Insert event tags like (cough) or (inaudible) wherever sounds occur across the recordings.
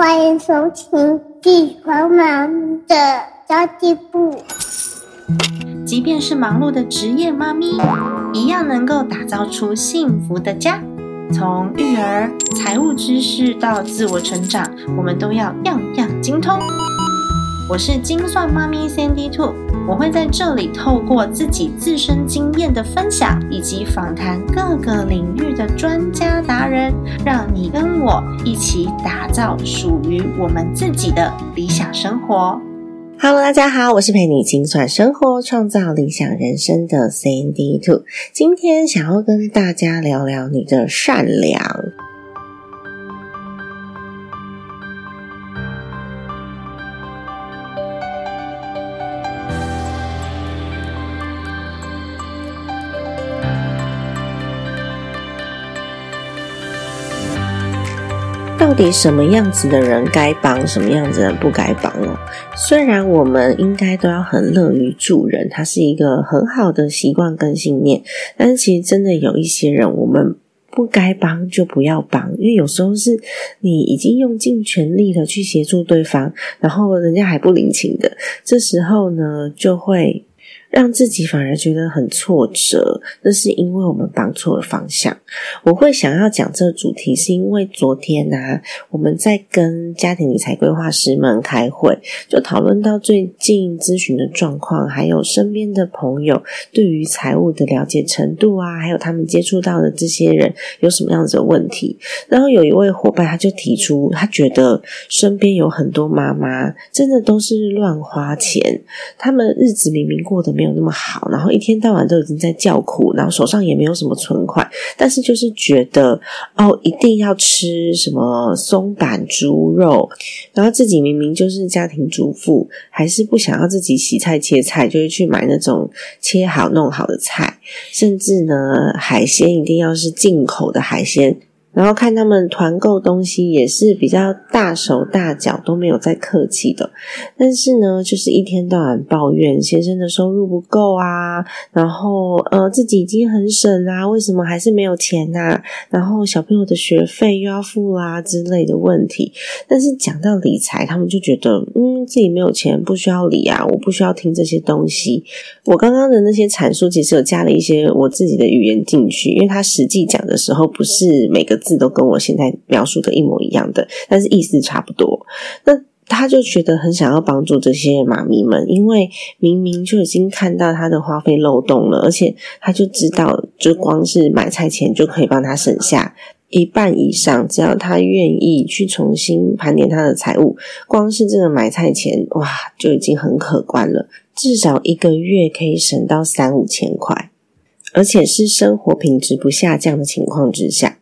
欢迎收听《地方妈咪的交际部》。即便是忙碌的职业妈咪，一样能够打造出幸福的家。从育儿、财务知识到自我成长，我们都要样样精通。我是精算妈咪 Sandy Two，我会在这里透过自己自身经验的分享，以及访谈各个领域的专家达人，让你跟我一起打造属于我们自己的理想生活。Hello，大家好，我是陪你精算生活、创造理想人生的 Sandy Two，今天想要跟大家聊聊你的善良。到底什么样子的人该帮，什么样子人不该帮哦？虽然我们应该都要很乐于助人，它是一个很好的习惯跟信念，但是其实真的有一些人，我们不该帮就不要帮，因为有时候是你已经用尽全力的去协助对方，然后人家还不领情的，这时候呢，就会。让自己反而觉得很挫折，那是因为我们帮错了方向。我会想要讲这个主题，是因为昨天啊，我们在跟家庭理财规划师们开会，就讨论到最近咨询的状况，还有身边的朋友对于财务的了解程度啊，还有他们接触到的这些人有什么样子的问题。然后有一位伙伴他就提出，他觉得身边有很多妈妈真的都是乱花钱，他们日子明明过得。没有那么好，然后一天到晚都已经在叫苦，然后手上也没有什么存款，但是就是觉得哦，一定要吃什么松板猪肉，然后自己明明就是家庭主妇，还是不想要自己洗菜切菜，就会去买那种切好弄好的菜，甚至呢，海鲜一定要是进口的海鲜。然后看他们团购东西也是比较大手大脚，都没有再客气的。但是呢，就是一天到晚抱怨先生的收入不够啊，然后呃自己已经很省啦，为什么还是没有钱呐？然后小朋友的学费又要付啦之类的问题。但是讲到理财，他们就觉得嗯自己没有钱不需要理啊，我不需要听这些东西。我刚刚的那些阐述其实有加了一些我自己的语言进去，因为他实际讲的时候不是每个。字都跟我现在描述的一模一样的，但是意思差不多。那他就觉得很想要帮助这些妈咪们，因为明明就已经看到他的花费漏洞了，而且他就知道，就光是买菜钱就可以帮他省下一半以上。只要他愿意去重新盘点他的财务，光是这个买菜钱，哇，就已经很可观了，至少一个月可以省到三五千块，而且是生活品质不下降的情况之下。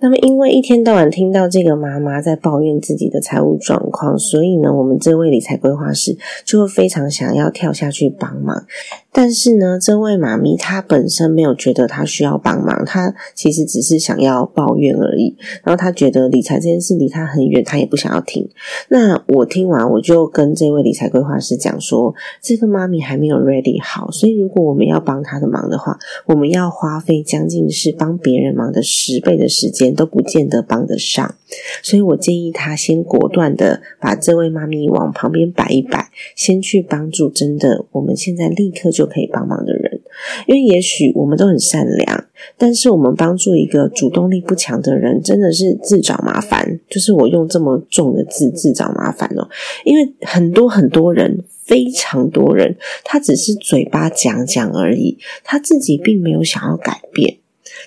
那么，因为一天到晚听到这个妈妈在抱怨自己的财务状况，所以呢，我们这位理财规划师就会非常想要跳下去帮忙。但是呢，这位妈咪她本身没有觉得她需要帮忙，她其实只是想要抱怨而已。然后她觉得理财这件事离她很远，她也不想要听。那我听完，我就跟这位理财规划师讲说，这个妈咪还没有 ready 好，所以如果我们要帮她的忙的话，我们要花费将近是帮别人忙的十倍的时间，都不见得帮得上。所以我建议她先果断的把这位妈咪往旁边摆一摆，先去帮助真的我们现在立刻就。可以帮忙的人，因为也许我们都很善良，但是我们帮助一个主动力不强的人，真的是自找麻烦。就是我用这么重的字，自找麻烦哦。因为很多很多人，非常多人，他只是嘴巴讲讲而已，他自己并没有想要改变。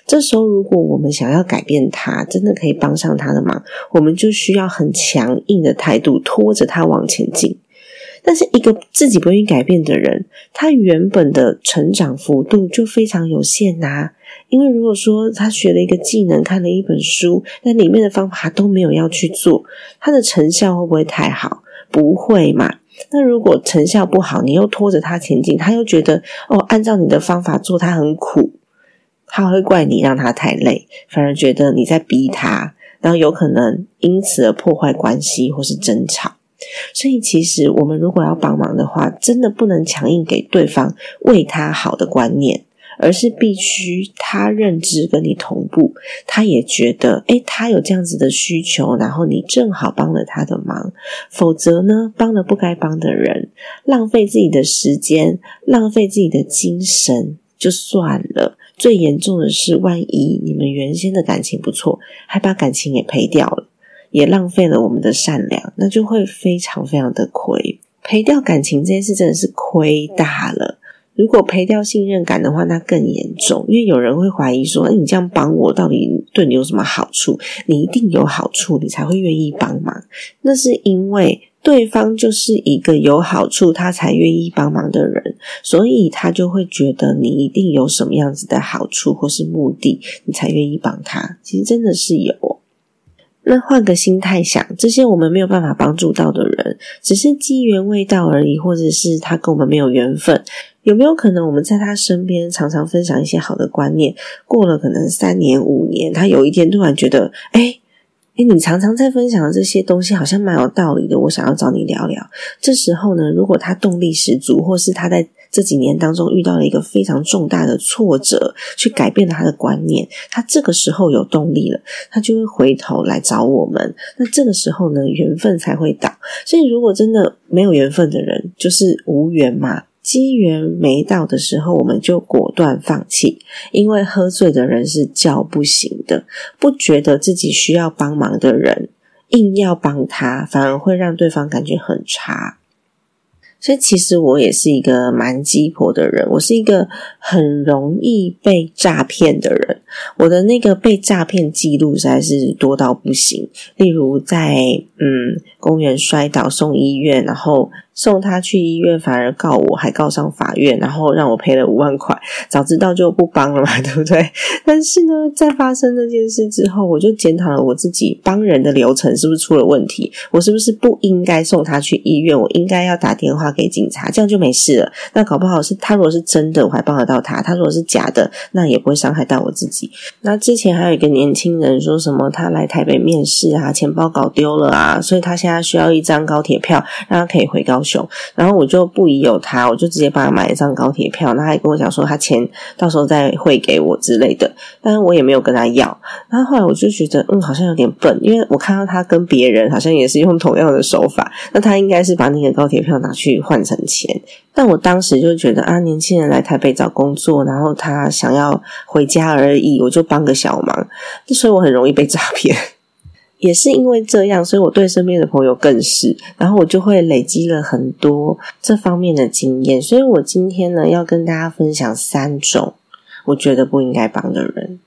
这时候，如果我们想要改变他，真的可以帮上他的忙，我们就需要很强硬的态度，拖着他往前进。但是一个自己不愿意改变的人，他原本的成长幅度就非常有限呐。因为如果说他学了一个技能，看了一本书，但里面的方法都没有要去做，他的成效会不会太好？不会嘛。那如果成效不好，你又拖着他前进，他又觉得哦，按照你的方法做，他很苦，他会怪你让他太累，反而觉得你在逼他，然后有可能因此而破坏关系或是争吵。所以，其实我们如果要帮忙的话，真的不能强硬给对方为他好的观念，而是必须他认知跟你同步，他也觉得，诶，他有这样子的需求，然后你正好帮了他的忙，否则呢，帮了不该帮的人，浪费自己的时间，浪费自己的精神，就算了。最严重的是，万一你们原先的感情不错，还把感情也赔掉了，也浪费了我们的善良，那就会非常非常的亏。赔掉感情这件事真的是亏大了。如果赔掉信任感的话，那更严重，因为有人会怀疑说：“那你这样帮我，到底对你有什么好处？你一定有好处，你才会愿意帮忙。”那是因为对方就是一个有好处，他才愿意帮忙的人，所以他就会觉得你一定有什么样子的好处或是目的，你才愿意帮他。其实真的是有。那换个心态想，这些我们没有办法帮助到的人，只是机缘未到而已，或者是他跟我们没有缘分。有没有可能我们在他身边常常分享一些好的观念？过了可能三年五年，他有一天突然觉得，哎你常常在分享的这些东西好像蛮有道理的，我想要找你聊聊。这时候呢，如果他动力十足，或是他在这几年当中遇到了一个非常重大的挫折，去改变了他的观念，他这个时候有动力了，他就会回头来找我们。那这个时候呢，缘分才会到。所以，如果真的没有缘分的人，就是无缘嘛。机缘没到的时候，我们就果断放弃，因为喝醉的人是叫不醒的。不觉得自己需要帮忙的人，硬要帮他，反而会让对方感觉很差。所以，其实我也是一个蛮鸡婆的人，我是一个很容易被诈骗的人。我的那个被诈骗记录实在是多到不行，例如在嗯公园摔倒送医院，然后。送他去医院，反而告我，还告上法院，然后让我赔了五万块。早知道就不帮了嘛，(laughs) 对不对？但是呢，在发生这件事之后，我就检讨了我自己帮人的流程是不是出了问题？我是不是不应该送他去医院？我应该要打电话给警察，这样就没事了。那搞不好是他如果是真的，我还帮得到他；他如果是假的，那也不会伤害到我自己。那之前还有一个年轻人说什么，他来台北面试啊，钱包搞丢了啊，所以他现在需要一张高铁票，让他可以回高。然后我就不疑有他，我就直接帮他买一张高铁票。那他还跟我讲说，他钱到时候再汇给我之类的，但是我也没有跟他要。然后后来我就觉得，嗯，好像有点笨，因为我看到他跟别人好像也是用同样的手法，那他应该是把那个高铁票拿去换成钱。但我当时就觉得啊，年轻人来台北找工作，然后他想要回家而已，我就帮个小忙，所以我很容易被诈骗。也是因为这样，所以我对身边的朋友更是，然后我就会累积了很多这方面的经验。所以我今天呢，要跟大家分享三种我觉得不应该帮的人。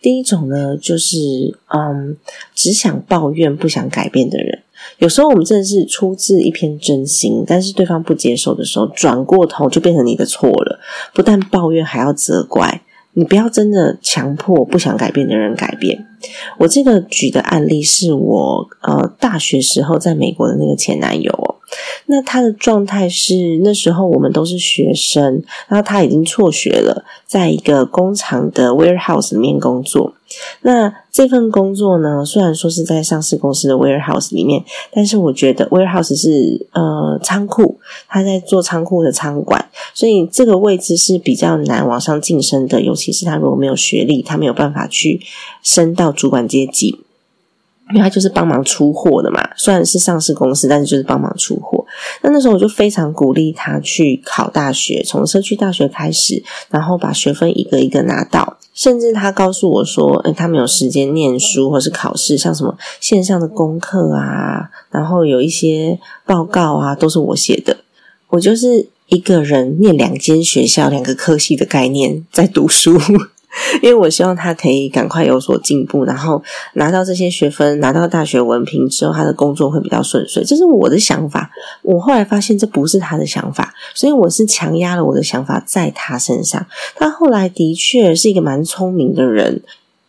第一种呢，就是嗯，只想抱怨不想改变的人。有时候我们真的是出自一片真心，但是对方不接受的时候，转过头就变成你的错了，不但抱怨，还要责怪。你不要真的强迫不想改变的人改变。我这个举的案例是我呃大学时候在美国的那个前男友哦，那他的状态是那时候我们都是学生，然后他已经辍学了，在一个工厂的 warehouse 里面工作。那这份工作呢，虽然说是在上市公司的 warehouse 里面，但是我觉得 warehouse 是呃仓库，他在做仓库的仓管，所以这个位置是比较难往上晋升的，尤其是他如果没有学历，他没有办法去升到主管阶级。因为他就是帮忙出货的嘛，虽然是上市公司，但是就是帮忙出货。那那时候我就非常鼓励他去考大学，从社区大学开始，然后把学分一个一个拿到。甚至他告诉我说，诶他没有时间念书或是考试，像什么线上的功课啊，然后有一些报告啊，都是我写的。我就是一个人念两间学校、两个科系的概念在读书。因为我希望他可以赶快有所进步，然后拿到这些学分，拿到大学文凭之后，他的工作会比较顺遂。这是我的想法。我后来发现这不是他的想法，所以我是强压了我的想法在他身上。他后来的确是一个蛮聪明的人。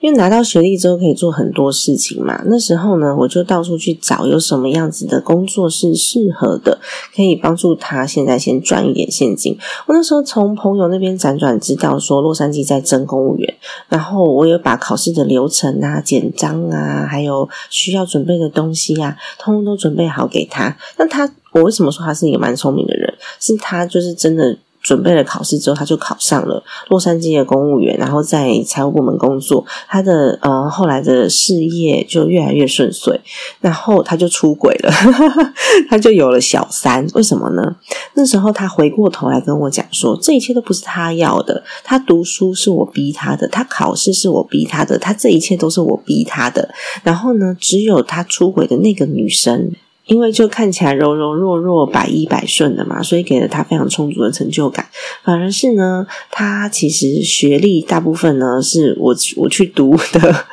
因为拿到学历之后可以做很多事情嘛，那时候呢，我就到处去找有什么样子的工作是适合的，可以帮助他现在先赚一点现金。我那时候从朋友那边辗转知道说洛杉矶在征公务员，然后我也把考试的流程啊、简章啊，还有需要准备的东西啊，通通都准备好给他。那他，我为什么说他是一个蛮聪明的人？是他就是真的。准备了考试之后，他就考上了洛杉矶的公务员，然后在财务部门工作。他的呃后来的事业就越来越顺遂，然后他就出轨了，(laughs) 他就有了小三。为什么呢？那时候他回过头来跟我讲说，这一切都不是他要的，他读书是我逼他的，他考试是我逼他的，他这一切都是我逼他的。然后呢，只有他出轨的那个女生。因为就看起来柔柔弱弱、百依百顺的嘛，所以给了他非常充足的成就感。反而是呢，他其实学历大部分呢是我我去读的，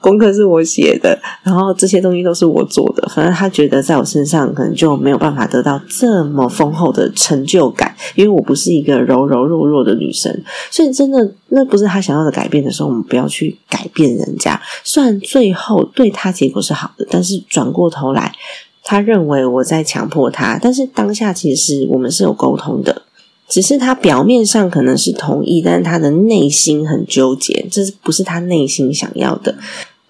功课是我写的，然后这些东西都是我做的。反正他觉得在我身上可能就没有办法得到这么丰厚的成就感，因为我不是一个柔柔弱弱的女生。所以真的那不是他想要的改变的时候，我们不要去改变人家。虽然最后对他结果是好的，但是转过头来。他认为我在强迫他，但是当下其实我们是有沟通的，只是他表面上可能是同意，但是他的内心很纠结，这是不是他内心想要的？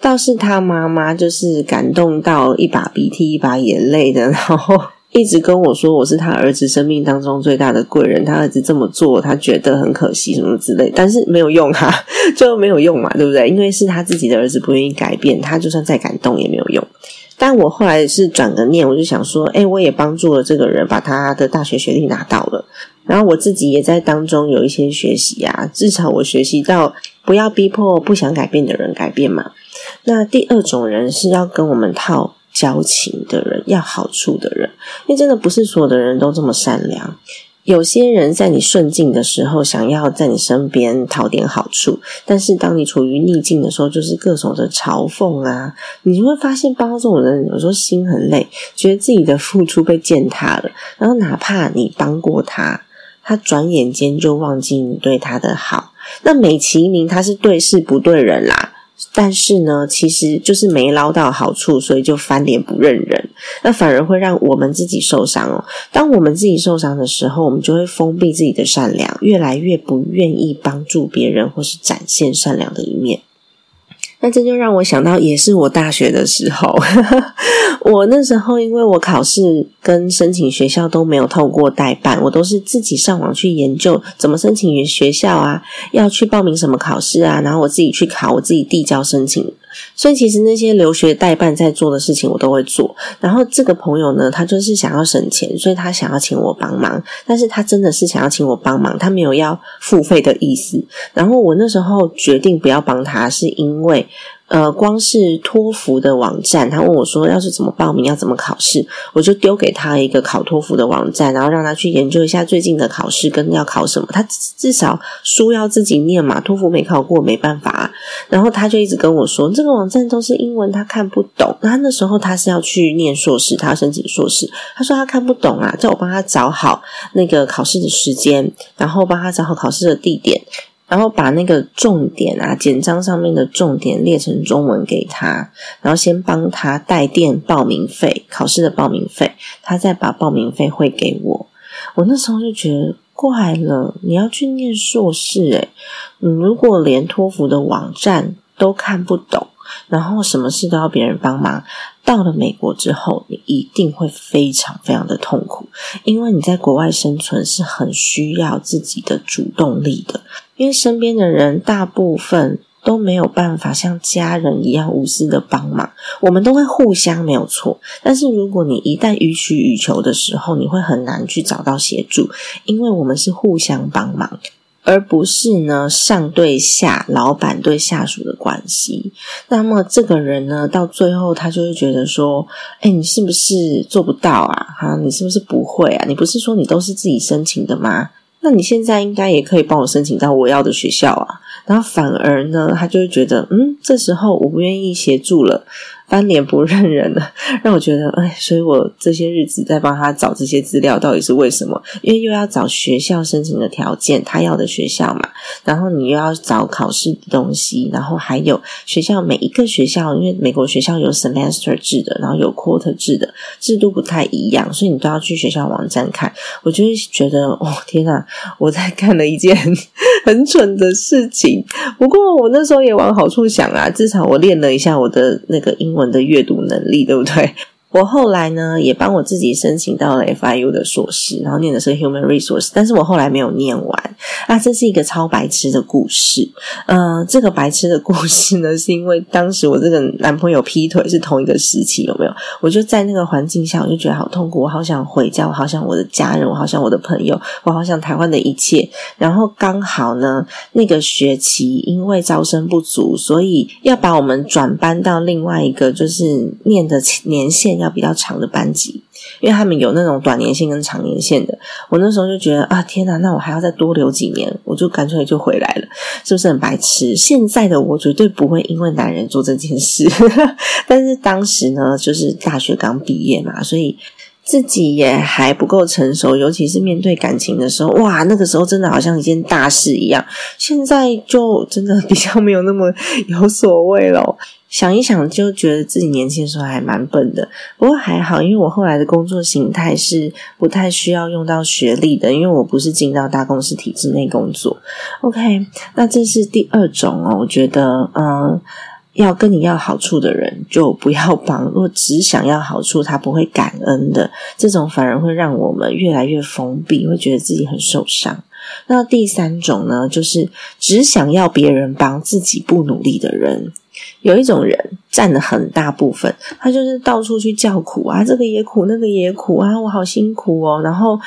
倒是他妈妈就是感动到一把鼻涕一把眼泪的，然后一直跟我说我是他儿子生命当中最大的贵人，他儿子这么做他觉得很可惜什么之类，但是没有用哈，(laughs) 就没有用嘛，对不对？因为是他自己的儿子不愿意改变，他就算再感动也没有用。但我后来是转个念，我就想说，哎，我也帮助了这个人，把他的大学学历拿到了，然后我自己也在当中有一些学习啊，至少我学习到不要逼迫不想改变的人改变嘛。那第二种人是要跟我们套交情的人，要好处的人，因为真的不是所有的人都这么善良。有些人在你顺境的时候，想要在你身边讨点好处，但是当你处于逆境的时候，就是各种的嘲讽啊！你就会发现，帮这种人有时候心很累，觉得自己的付出被践踏了。然后，哪怕你帮过他，他转眼间就忘记你对他的好。那美其名他是对事不对人啦。但是呢，其实就是没捞到好处，所以就翻脸不认人，那反而会让我们自己受伤哦。当我们自己受伤的时候，我们就会封闭自己的善良，越来越不愿意帮助别人或是展现善良的一面。那这就让我想到，也是我大学的时候，我那时候因为我考试跟申请学校都没有透过代办，我都是自己上网去研究怎么申请学校啊，要去报名什么考试啊，然后我自己去考，我自己递交申请。所以其实那些留学代办在做的事情，我都会做。然后这个朋友呢，他就是想要省钱，所以他想要请我帮忙。但是他真的是想要请我帮忙，他没有要付费的意思。然后我那时候决定不要帮他，是因为。呃，光是托福的网站，他问我说要是怎么报名，要怎么考试，我就丢给他一个考托福的网站，然后让他去研究一下最近的考试跟要考什么。他至少书要自己念嘛，托福没考过没办法。然后他就一直跟我说，这个网站都是英文，他看不懂。他那时候他是要去念硕士，他要申请硕士，他说他看不懂啊，叫我帮他找好那个考试的时间，然后帮他找好考试的地点。然后把那个重点啊，简章上面的重点列成中文给他，然后先帮他带电报名费，考试的报名费，他再把报名费汇给我。我那时候就觉得怪了，你要去念硕士，诶你如果连托福的网站都看不懂。然后什么事都要别人帮忙，到了美国之后，你一定会非常非常的痛苦，因为你在国外生存是很需要自己的主动力的，因为身边的人大部分都没有办法像家人一样无私的帮忙，我们都会互相没有错，但是如果你一旦予取予求的时候，你会很难去找到协助，因为我们是互相帮忙。而不是呢上对下、老板对下属的关系。那么这个人呢，到最后他就会觉得说：“哎，你是不是做不到啊？哈，你是不是不会啊？你不是说你都是自己申请的吗？那你现在应该也可以帮我申请到我要的学校啊。”然后反而呢，他就会觉得：“嗯，这时候我不愿意协助了。”翻脸不认人了，让我觉得哎，所以我这些日子在帮他找这些资料，到底是为什么？因为又要找学校申请的条件，他要的学校嘛，然后你又要找考试的东西，然后还有学校每一个学校，因为美国学校有 semester 制的，然后有 quarter 制的，制度不太一样，所以你都要去学校网站看。我就会觉得哦，天哪，我在干了一件 (laughs) 很蠢的事情。不过我那时候也往好处想啊，至少我练了一下我的那个英文。们的阅读能力对不对？我后来呢，也帮我自己申请到了 FIU 的硕士，然后念的是 Human Resource，但是我后来没有念完啊。这是一个超白痴的故事。呃，这个白痴的故事呢，是因为当时我这个男朋友劈腿是同一个时期，有没有？我就在那个环境下，我就觉得好痛苦，我好想回家，我好想我的家人，我好想我的朋友，我好想台湾的一切。然后刚好呢，那个学期因为招生不足，所以要把我们转班到另外一个就是念的年限。要比较长的班级，因为他们有那种短年限跟长年限的。我那时候就觉得啊，天哪，那我还要再多留几年，我就干脆就回来了，是不是很白痴？现在的我绝对不会因为男人做这件事，(laughs) 但是当时呢，就是大学刚毕业嘛，所以自己也还不够成熟，尤其是面对感情的时候，哇，那个时候真的好像一件大事一样。现在就真的比较没有那么有所谓了。想一想，就觉得自己年轻的时候还蛮笨的。不过还好，因为我后来的工作形态是不太需要用到学历的，因为我不是进到大公司体制内工作。OK，那这是第二种哦。我觉得，嗯，要跟你要好处的人就不要帮。如果只想要好处，他不会感恩的，这种反而会让我们越来越封闭，会觉得自己很受伤。那第三种呢，就是只想要别人帮自己不努力的人。有一种人占了很大部分，他就是到处去叫苦啊，这个也苦，那个也苦啊，我好辛苦哦。然后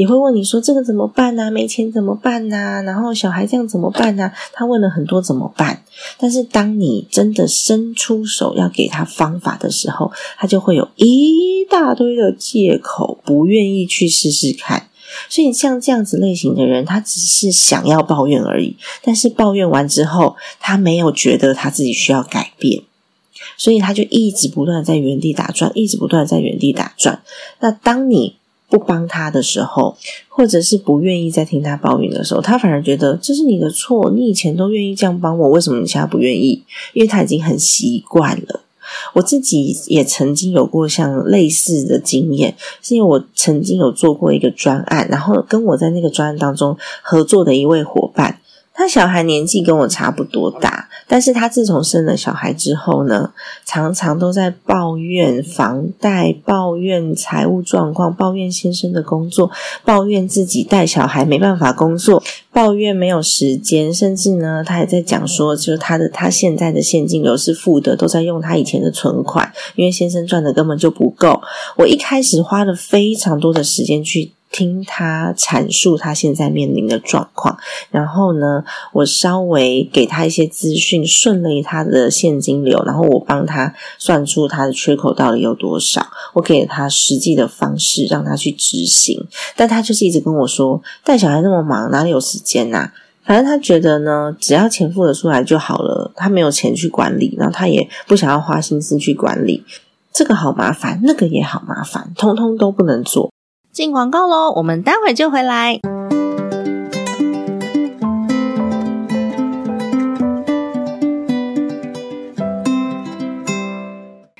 也会问你说这个怎么办呢？没钱怎么办呢？然后小孩这样怎么办呢？他问了很多怎么办，但是当你真的伸出手要给他方法的时候，他就会有一大堆的借口，不愿意去试试看。所以像这样子类型的人，他只是想要抱怨而已，但是抱怨完之后，他没有觉得他自己需要改变，所以他就一直不断在原地打转，一直不断在原地打转。那当你不帮他的时候，或者是不愿意再听他抱怨的时候，他反而觉得这是你的错，你以前都愿意这样帮我，为什么你现在不愿意？因为他已经很习惯了。我自己也曾经有过像类似的经验，是因为我曾经有做过一个专案，然后跟我在那个专案当中合作的一位伙伴。他小孩年纪跟我差不多大，但是他自从生了小孩之后呢，常常都在抱怨房贷、抱怨财务状况、抱怨先生的工作、抱怨自己带小孩没办法工作、抱怨没有时间，甚至呢，他还在讲说，就是他的他现在的现金流是负的，都在用他以前的存款，因为先生赚的根本就不够。我一开始花了非常多的时间去。听他阐述他现在面临的状况，然后呢，我稍微给他一些资讯，顺了他的现金流，然后我帮他算出他的缺口到底有多少，我给他实际的方式让他去执行，但他就是一直跟我说，带小孩那么忙，哪里有时间呐？反正他觉得呢，只要钱付得出来就好了，他没有钱去管理，然后他也不想要花心思去管理，这个好麻烦，那个也好麻烦，通通都不能做。进广告喽，我们待会就回来。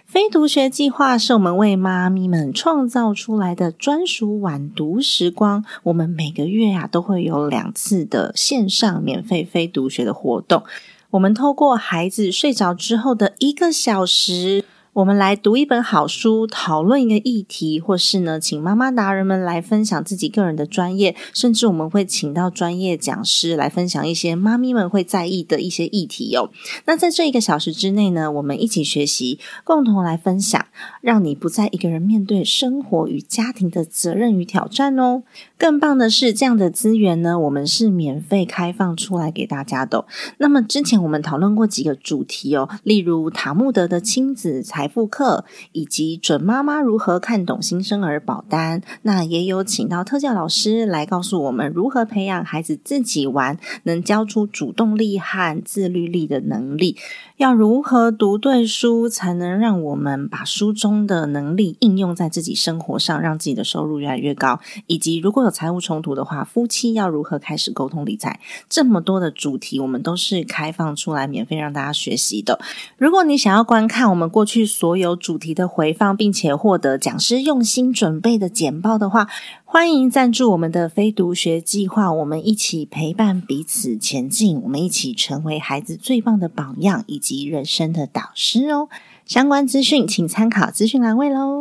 非读学计划是我们为妈咪们创造出来的专属晚读时光。我们每个月呀都会有两次的线上免费非读学的活动。我们透过孩子睡着之后的一个小时。我们来读一本好书，讨论一个议题，或是呢，请妈妈达人们来分享自己个人的专业，甚至我们会请到专业讲师来分享一些妈咪们会在意的一些议题哦。那在这一个小时之内呢，我们一起学习，共同来分享，让你不再一个人面对生活与家庭的责任与挑战哦。更棒的是，这样的资源呢，我们是免费开放出来给大家的。那么之前我们讨论过几个主题哦，例如塔木德的亲子财。复课以及准妈妈如何看懂新生儿保单，那也有请到特教老师来告诉我们如何培养孩子自己玩，能教出主动力和自律力的能力。要如何读对书，才能让我们把书中的能力应用在自己生活上，让自己的收入越来越高？以及如果有财务冲突的话，夫妻要如何开始沟通理财？这么多的主题，我们都是开放出来免费让大家学习的。如果你想要观看我们过去所有主题的回放，并且获得讲师用心准备的简报的话，欢迎赞助我们的非读学计划，我们一起陪伴彼此前进，我们一起成为孩子最棒的榜样以及人生的导师哦。相关资讯请参考资讯栏位喽。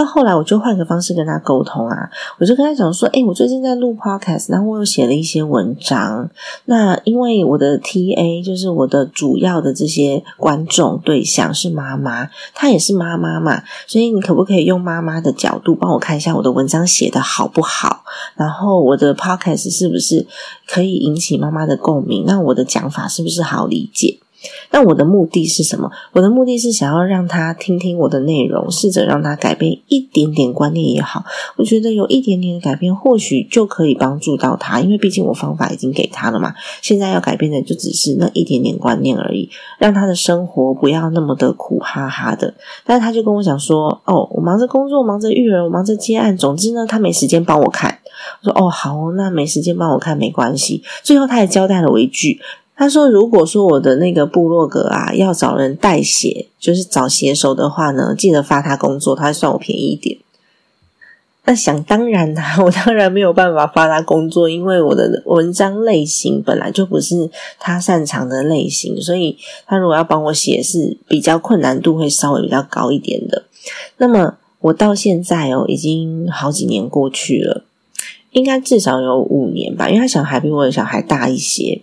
那后来我就换个方式跟他沟通啊，我就跟他讲说，哎，我最近在录 podcast，然后我又写了一些文章。那因为我的 TA 就是我的主要的这些观众对象是妈妈，她也是妈妈嘛，所以你可不可以用妈妈的角度帮我看一下我的文章写的好不好？然后我的 podcast 是不是可以引起妈妈的共鸣？那我的讲法是不是好理解？那我的目的是什么？我的目的是想要让他听听我的内容，试着让他改变一点点观念也好。我觉得有一点点的改变，或许就可以帮助到他，因为毕竟我方法已经给他了嘛。现在要改变的就只是那一点点观念而已，让他的生活不要那么的苦哈哈的。但是他就跟我讲说：“哦，我忙着工作，忙着育儿，我忙着接案，总之呢，他没时间帮我看。”我说：“哦，好，那没时间帮我看没关系。”最后他还交代了我一句。他说：“如果说我的那个部落格啊，要找人代写，就是找写手的话呢，记得发他工作，他算我便宜一点。那想当然啦，(laughs) 我当然没有办法发他工作，因为我的文章类型本来就不是他擅长的类型，所以他如果要帮我写，是比较困难度会稍微比较高一点的。那么我到现在哦，已经好几年过去了，应该至少有五年吧，因为他小孩比我的小孩大一些。”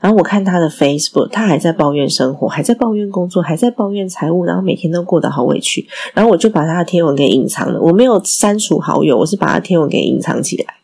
然后我看他的 Facebook，他还在抱怨生活，还在抱怨工作，还在抱怨财务，然后每天都过得好委屈。然后我就把他的贴文给隐藏了，我没有删除好友，我是把他贴文给隐藏起来，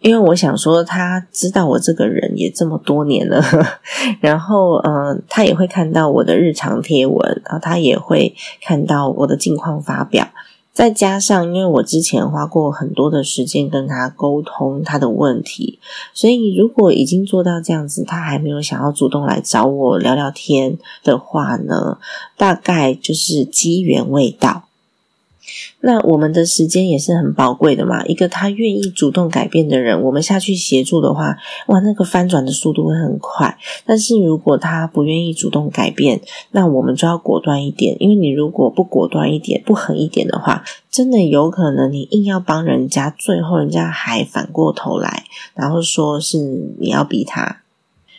因为我想说他知道我这个人也这么多年了，(laughs) 然后嗯，他也会看到我的日常贴文，然后他也会看到我的近况发表。再加上，因为我之前花过很多的时间跟他沟通他的问题，所以如果已经做到这样子，他还没有想要主动来找我聊聊天的话呢，大概就是机缘未到。那我们的时间也是很宝贵的嘛，一个他愿意主动改变的人，我们下去协助的话，哇，那个翻转的速度会很快。但是如果他不愿意主动改变，那我们就要果断一点，因为你如果不果断一点、不狠一点的话，真的有可能你硬要帮人家，最后人家还反过头来，然后说是你要逼他。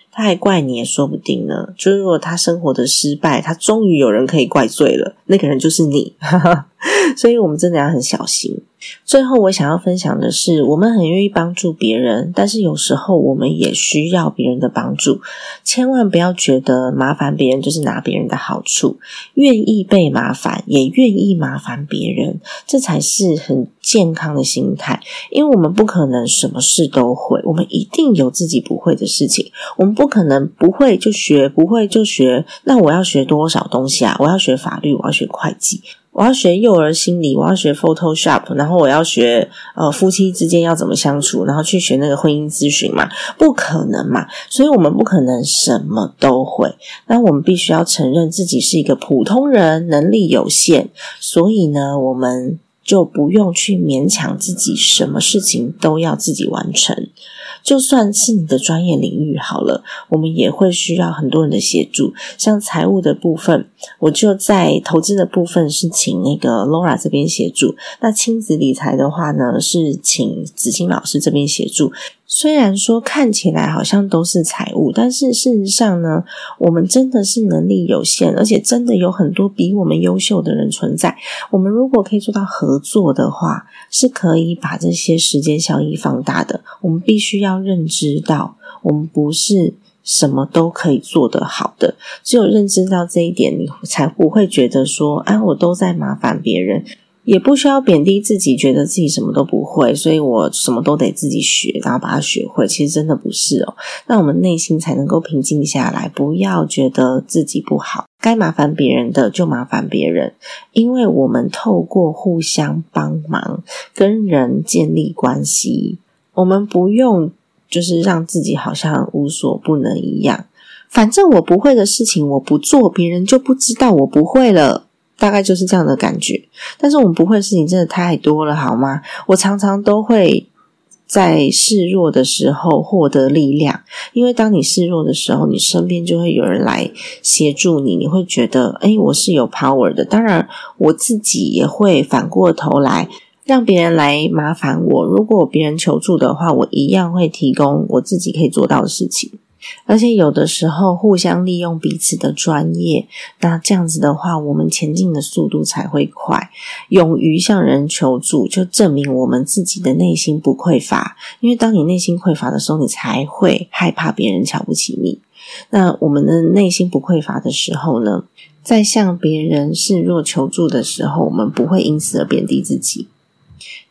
他还怪你也说不定呢。就是如果他生活的失败，他终于有人可以怪罪了，那个人就是你。(laughs) (laughs) 所以，我们真的要很小心。最后，我想要分享的是，我们很愿意帮助别人，但是有时候我们也需要别人的帮助。千万不要觉得麻烦别人就是拿别人的好处，愿意被麻烦，也愿意麻烦别人，这才是很健康的心态。因为我们不可能什么事都会，我们一定有自己不会的事情。我们不可能不会就学，不会就学。那我要学多少东西啊？我要学法律，我要学会计。我要学幼儿心理，我要学 Photoshop，然后我要学呃夫妻之间要怎么相处，然后去学那个婚姻咨询嘛，不可能嘛，所以我们不可能什么都会。那我们必须要承认自己是一个普通人，能力有限，所以呢，我们就不用去勉强自己，什么事情都要自己完成。就算是你的专业领域好了，我们也会需要很多人的协助。像财务的部分，我就在投资的部分是请那个 Laura 这边协助。那亲子理财的话呢，是请子清老师这边协助。虽然说看起来好像都是财务，但是事实上呢，我们真的是能力有限，而且真的有很多比我们优秀的人存在。我们如果可以做到合作的话，是可以把这些时间效益放大的。我们必须要认知到，我们不是什么都可以做得好的。只有认知到这一点，你才不会觉得说，啊，我都在麻烦别人，也不需要贬低自己，觉得自己什么都不会，所以我什么都得自己学，然后把它学会。其实真的不是哦。那我们内心才能够平静下来，不要觉得自己不好，该麻烦别人的就麻烦别人，因为我们透过互相帮忙，跟人建立关系。我们不用，就是让自己好像无所不能一样。反正我不会的事情，我不做，别人就不知道我不会了。大概就是这样的感觉。但是我们不会的事情真的太多了，好吗？我常常都会在示弱的时候获得力量，因为当你示弱的时候，你身边就会有人来协助你，你会觉得，哎，我是有 power 的。当然，我自己也会反过头来。让别人来麻烦我。如果别人求助的话，我一样会提供我自己可以做到的事情。而且有的时候互相利用彼此的专业，那这样子的话，我们前进的速度才会快。勇于向人求助，就证明我们自己的内心不匮乏。因为当你内心匮乏的时候，你才会害怕别人瞧不起你。那我们的内心不匮乏的时候呢，在向别人示弱求助的时候，我们不会因此而贬低自己。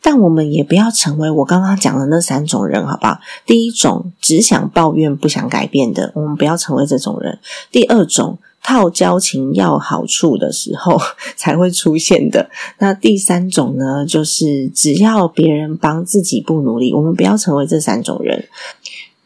但我们也不要成为我刚刚讲的那三种人，好不好？第一种只想抱怨不想改变的，我们不要成为这种人。第二种套交情要好处的时候 (laughs) 才会出现的。那第三种呢，就是只要别人帮自己不努力，我们不要成为这三种人。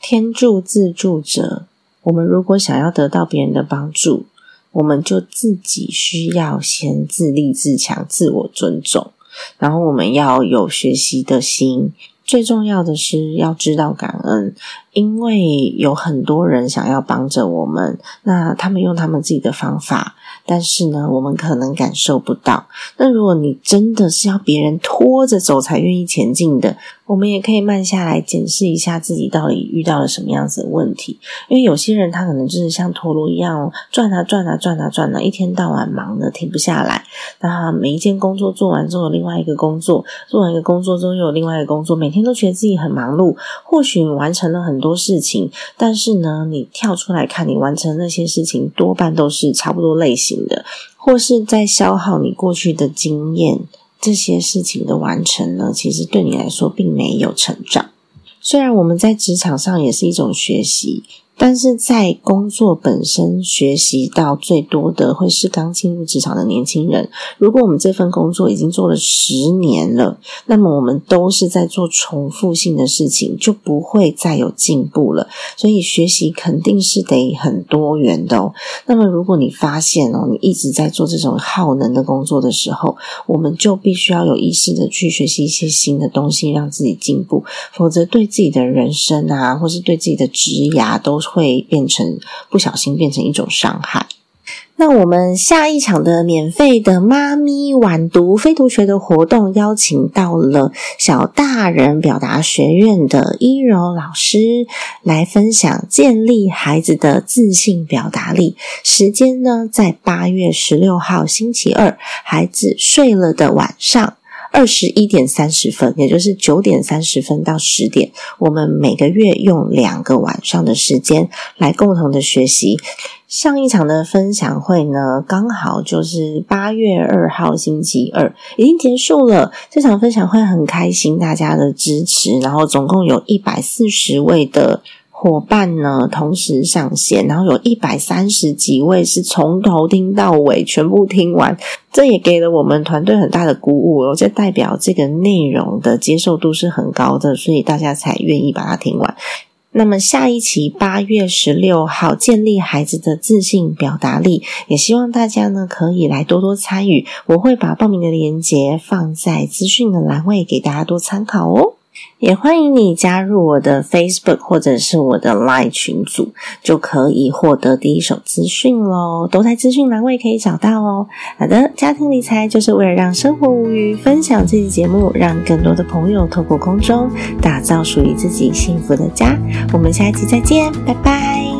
天助自助者，我们如果想要得到别人的帮助，我们就自己需要先自立自强，自我尊重。然后我们要有学习的心，最重要的是要知道感恩，因为有很多人想要帮着我们，那他们用他们自己的方法，但是呢，我们可能感受不到。那如果你真的是要别人拖着走才愿意前进的，我们也可以慢下来检视一下自己到底遇到了什么样子的问题，因为有些人他可能就是像陀螺一样转啊转啊转啊转啊，一天到晚忙的停不下来。那每一件工作做完之后，另外一个工作做完一个工作之后又有另外一个工作，每天都觉得自己很忙碌。或许完成了很多事情，但是呢，你跳出来看你完成那些事情，多半都是差不多类型或是在消耗你过去的经验。这些事情的完成呢，其实对你来说并没有成长。虽然我们在职场上也是一种学习。但是在工作本身学习到最多的，会是刚进入职场的年轻人。如果我们这份工作已经做了十年了，那么我们都是在做重复性的事情，就不会再有进步了。所以学习肯定是得很多元的哦。那么如果你发现哦，你一直在做这种耗能的工作的时候，我们就必须要有意识的去学习一些新的东西，让自己进步。否则对自己的人生啊，或是对自己的职涯都。会变成不小心变成一种伤害。那我们下一场的免费的妈咪晚读非读学的活动，邀请到了小大人表达学院的一柔老师来分享建立孩子的自信表达力。时间呢，在八月十六号星期二，孩子睡了的晚上。二十一点三十分，也就是九点三十分到十点，我们每个月用两个晚上的时间来共同的学习。上一场的分享会呢，刚好就是八月二号星期二已经结束了。这场分享会很开心大家的支持，然后总共有一百四十位的。伙伴呢，同时上线，然后有一百三十几位是从头听到尾，全部听完，这也给了我们团队很大的鼓舞哦。这代表这个内容的接受度是很高的，所以大家才愿意把它听完。那么下一期八月十六号，建立孩子的自信表达力，也希望大家呢可以来多多参与。我会把报名的链接放在资讯的栏位，给大家多参考哦。也欢迎你加入我的 Facebook 或者是我的 Line 群组，就可以获得第一手资讯喽。都在资讯栏位可以找到哦。好的，家庭理财就是为了让生活无虞，分享这期节目，让更多的朋友透过空中打造属于自己幸福的家。我们下一期再见，拜拜。